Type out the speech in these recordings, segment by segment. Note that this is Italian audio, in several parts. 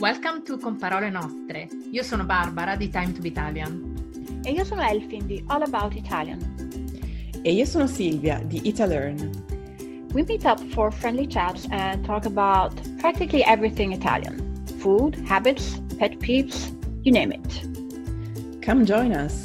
Welcome to Con Parole Nostre. Io sono Barbara di Time to be Italian. E io sono Elfin di All About Italian. E io sono Silvia di Italearn. We meet up for friendly chats and talk about practically everything Italian. Food, habits, pet peeves, you name it. Come join us.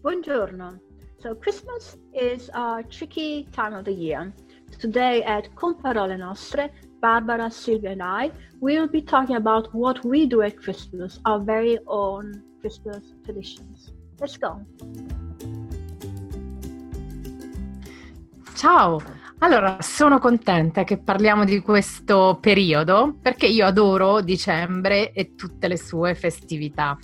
Buongiorno. So Christmas is a tricky time of the year. Today at Con Parole Nostre, Barbara, Silvia, and I will be talking about what we do at Christmas, our very own Christmas traditions. Let's go. Ciao! Allora, sono contenta che parliamo di questo periodo perché io adoro dicembre e tutte le sue festività.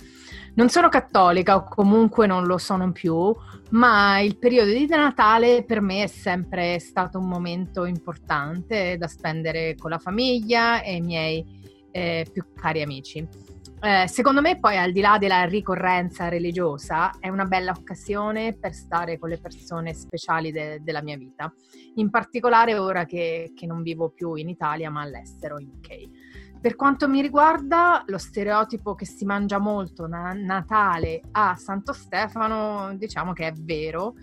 Non sono cattolica o comunque non lo sono più, ma il periodo di Natale per me è sempre stato un momento importante da spendere con la famiglia e i miei eh, più cari amici. Eh, secondo me poi al di là della ricorrenza religiosa è una bella occasione per stare con le persone speciali de- della mia vita, in particolare ora che, che non vivo più in Italia ma all'estero, in UK. Per quanto mi riguarda, lo stereotipo che si mangia molto na- Natale a Santo Stefano, diciamo che è vero,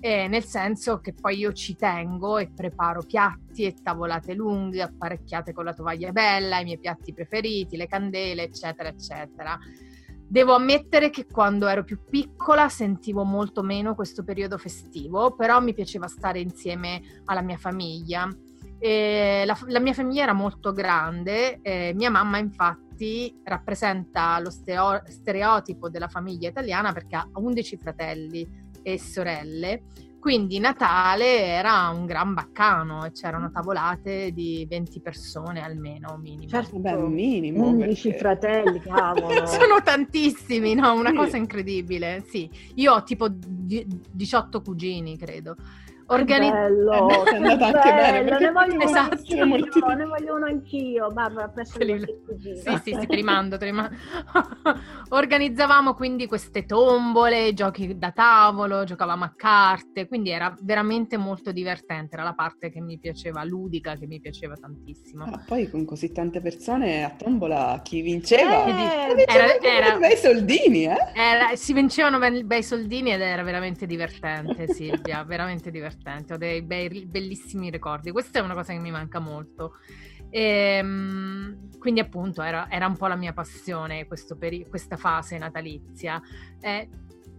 eh, nel senso che poi io ci tengo e preparo piatti e tavolate lunghe, apparecchiate con la tovaglia bella, i miei piatti preferiti, le candele, eccetera, eccetera. Devo ammettere che quando ero più piccola sentivo molto meno questo periodo festivo, però mi piaceva stare insieme alla mia famiglia la, la, mia famiglia era molto grande, eh, mia mamma infatti rappresenta lo steo- stereotipo della famiglia italiana perché ha 11 fratelli e sorelle, quindi Natale era un gran baccano e c'erano tavolate di 20 persone almeno, minimo. Certo, beh, minimo. 11 perché... fratelli, cavolo. Sono tantissimi, no? Una sì. cosa incredibile, sì. Io ho tipo 18 cugini, credo. Organi- bello, è andata anche bene. Ne voglio esatto. anch'io, molti... ne voglio uno anch'io. Barbara, presso li... Sì, sì, sì, te li mando, te li mando. Organizzavamo quindi queste tombole, giochi da tavolo, giocavamo a carte, quindi era veramente molto divertente, era la parte che mi piaceva, ludica, che mi piaceva tantissimo. Ah, poi con così tante persone a tombola chi vinceva? Eh, era, era, bei soldini, eh? Era, si vincevano bei soldini ed era veramente divertente, Silvia, veramente divertente divertente, ho dei bei, bellissimi ricordi. Questa è una cosa che mi manca molto. E, ehm, quindi appunto era, era, un po' la mia passione peri- questa fase natalizia. E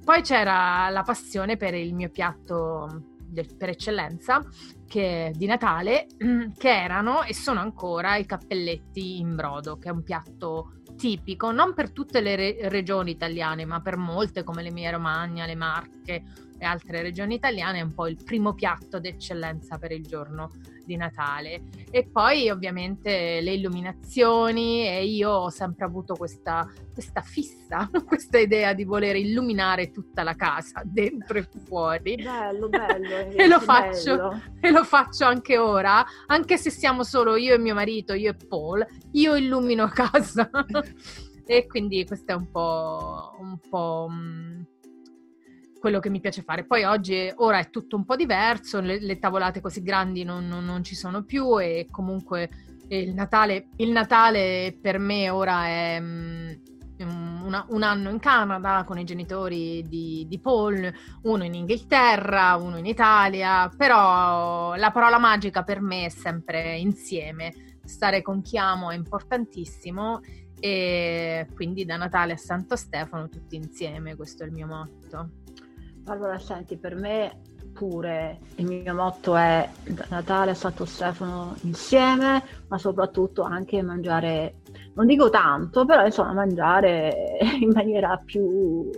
poi c'era la passione per il mio piatto del, per eccellenza che, di Natale, che erano e sono ancora i cappelletti in brodo, che è un piatto tipico, non per tutte le re- regioni italiane, ma per molte come l'Emilia Romagna, le Marche e altre regioni italiane, è un po' il primo piatto d'eccellenza per il giorno di Natale. E poi ovviamente le illuminazioni e io ho sempre avuto questa, questa fissa, questa idea di voler illuminare tutta la casa, dentro e fuori. Bello, bello. e, lo faccio, e lo faccio anche ora, anche se siamo solo io e mio marito, io e Paul, io illumino casa. E quindi questo è un po'... Un po' mm, quello che mi piace fare. Poi oggi, ora è tutto un po' diverso, le, le tavolate così grandi non, non, non, ci sono più e comunque il Natale, il Natale per me ora è um, una, un anno in Canada con i genitori di, di, Paul, uno in Inghilterra, uno in Italia, però la parola magica per me è sempre insieme. Stare con chi amo è importantissimo e quindi da Natale a Santo Stefano tutti insieme, questo è il mio motto. Allora, senti, per me pure il mio motto è Natale a Santo Stefano insieme, ma soprattutto anche mangiare, non dico tanto, però insomma mangiare in maniera più,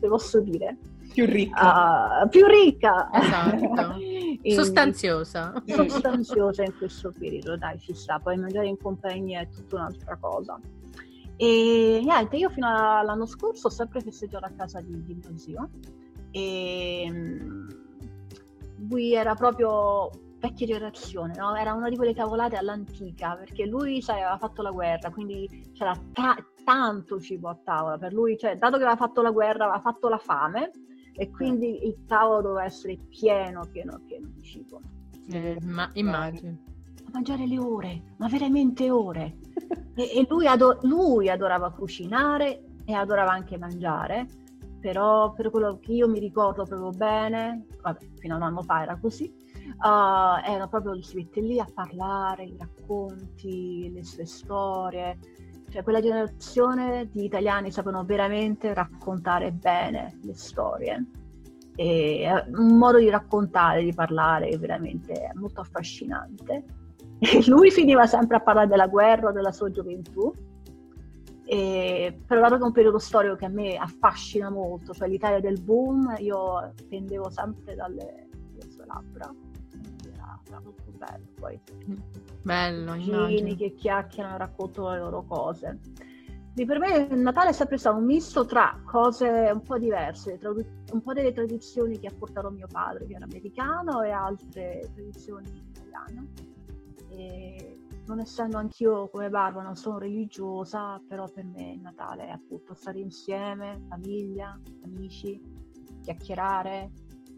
che posso dire? Più ricca. Uh, più ricca. Esatto. sostanziosa. Sostanziosa in questo periodo, dai, ci sta. Poi mangiare in compagnia è tutta un'altra cosa. E niente, io fino all'anno scorso ho sempre festeggiato a casa di, di mio zio e mm, lui era proprio vecchia generazione, no? era una di quelle tavolate all'antica perché lui sai, aveva fatto la guerra, quindi c'era ta- tanto cibo a tavola per lui, cioè, dato che aveva fatto la guerra, aveva fatto la fame e quindi il tavolo doveva essere pieno, pieno, pieno di cibo. Eh, ma immagino. mangiare le ore, ma veramente ore. e, e lui, ado- lui adorava cucinare e adorava anche mangiare, però per quello che io mi ricordo proprio bene, vabbè, fino a un anno fa era così, uh, era proprio si mette lì a parlare, i racconti, le sue storie, cioè quella generazione di italiani sapevano veramente raccontare bene le storie e un modo di raccontare, di parlare veramente molto affascinante. E lui finiva sempre a parlare della guerra, della sua gioventù, e, però dato che è un periodo storico che a me affascina molto, cioè l'Italia del boom, io pendevo sempre dalle, dalle sue labbra. Molto bello. Poi bello, immagino. che chiacchierano, raccontano le loro cose. E per me il Natale è sempre stato un misto tra cose un po' diverse, un po' delle tradizioni che ha portato mio padre, che era americano, e altre tradizioni italiane. E non essendo anch'io come Barbara, non sono religiosa, però per me il Natale è appunto stare insieme, famiglia, amici, chiacchierare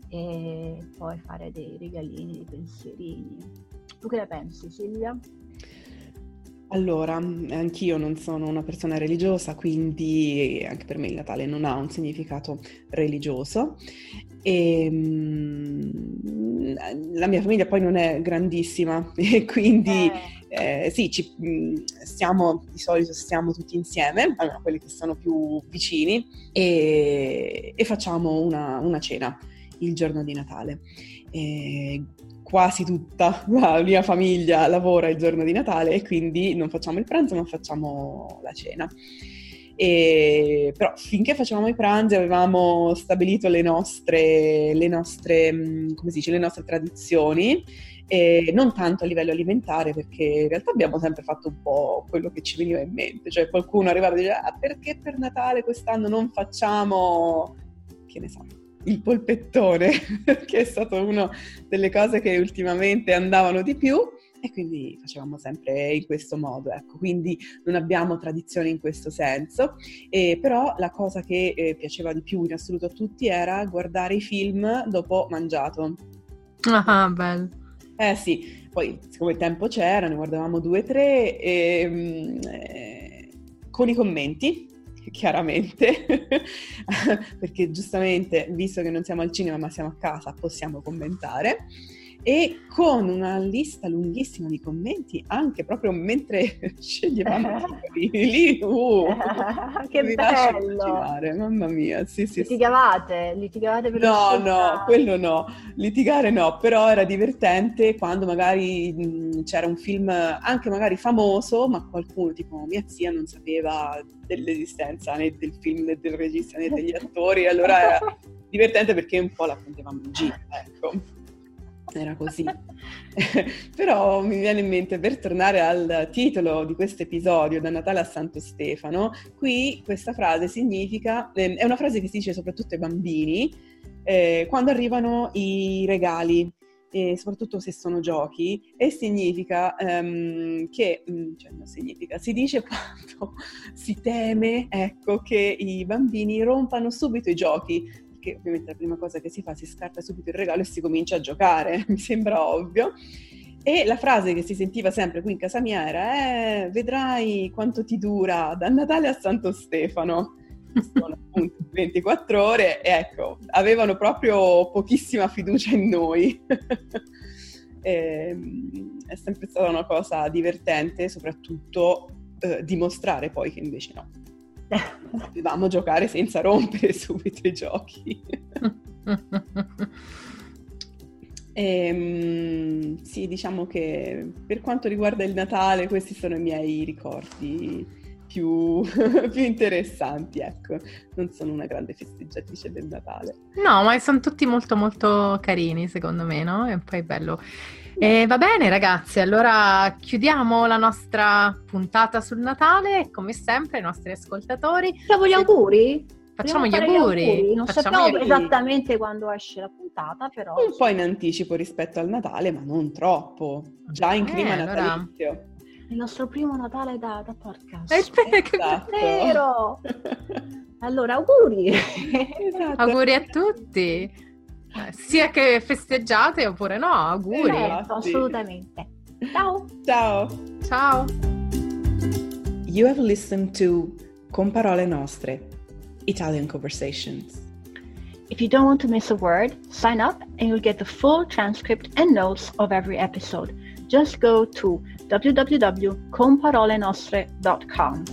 e poi fare dei regalini, dei pensierini. Tu che ne pensi Silvia? Allora, anch'io non sono una persona religiosa, quindi anche per me il Natale non ha un significato religioso. E, mm, la mia famiglia poi non è grandissima e quindi eh. Eh, sì, ci, mm, stiamo, di solito stiamo tutti insieme, allora quelli che sono più vicini, e, e facciamo una, una, cena il giorno di Natale. E, quasi tutta la mia famiglia lavora il giorno di Natale e quindi non facciamo il pranzo ma facciamo la cena. E, però finché facevamo i pranzi avevamo stabilito le nostre, le nostre, mm, dice, le nostre tradizioni e non tanto a livello alimentare perché in realtà abbiamo sempre fatto un po' quello che ci veniva in mente, cioè qualcuno arrivava e diceva ah, perché per Natale quest'anno non facciamo, che ne so, il polpettone, che è stata una delle cose che ultimamente andavano di più e quindi facevamo sempre in questo modo, ecco, quindi non abbiamo tradizioni in questo senso, eh, però la cosa che eh, piaceva di più in assoluto a tutti era guardare i film dopo mangiato. Ah, bello. Eh sì, poi siccome il tempo c'era, ne guardavamo due o tre e, mm, eh, con i commenti chiaramente, perché giustamente, visto che non siamo al cinema ma siamo a casa, possiamo commentare e con una lista lunghissima di commenti anche proprio mentre sceglievamo i lì, uh, che bello! Mamma mia, sì, sì. Litigavate? Sì. Litigavate per No, no, quello no, litigare no, però era divertente quando magari mh, c'era un film anche magari famoso, ma qualcuno, tipo mia zia, non sapeva dell'esistenza né del film né del regista né degli attori, allora era divertente perché un po' la prendevamo in giro, ecco era così. Però mi viene in mente, per tornare al titolo di questo episodio, da Natale a Santo Stefano, qui questa frase significa, eh, è una frase che si dice soprattutto ai bambini, eh, quando arrivano i regali, soprattutto se sono giochi, e significa um, che, mm, cioè non significa, si dice quando si teme, ecco, che i bambini rompano subito i giochi, perché ovviamente la prima cosa che si fa si scarta subito il regalo e si comincia a giocare, mi sembra ovvio. E la frase che si sentiva sempre qui in casa mia era eh, vedrai quanto ti dura dal Natale a Santo Stefano. Sono appunto 24 ore e ecco, avevano proprio pochissima fiducia in noi. e, ehm, è sempre stata una cosa divertente, soprattutto eh, dimostrare poi che invece no. Dovevamo giocare senza rompere subito i giochi. e, ehm, sì, diciamo che per quanto riguarda il Natale, questi sono i miei ricordi più, più, interessanti, ecco. Non sono una grande festeggiatrice del Natale. No, ma sono tutti molto molto carini, secondo me, no? E poi è bello e va bene ragazzi, allora chiudiamo la nostra puntata sul Natale, come sempre i nostri ascoltatori. Facciamo gli auguri? Facciamo gli auguri. gli auguri. Non Facciamo sappiamo esattamente quando esce la puntata, però... Un po' in anticipo rispetto al Natale, ma non troppo. Già in clima eh, natalizio. Allora... Il nostro primo Natale da, da podcast. È esatto. vero! allora, auguri! Esatto. Auguri a tutti! Sia che festeggiate oppure no, auguri. Certo, assolutamente. Ciao! Ciao! Ciao! You have listened to Con Parole Nostre, Italian Conversations. If you don't want to miss a word, sign up and you'll get the full transcript and notes of every episode. Just go to www.comparolenostre.com.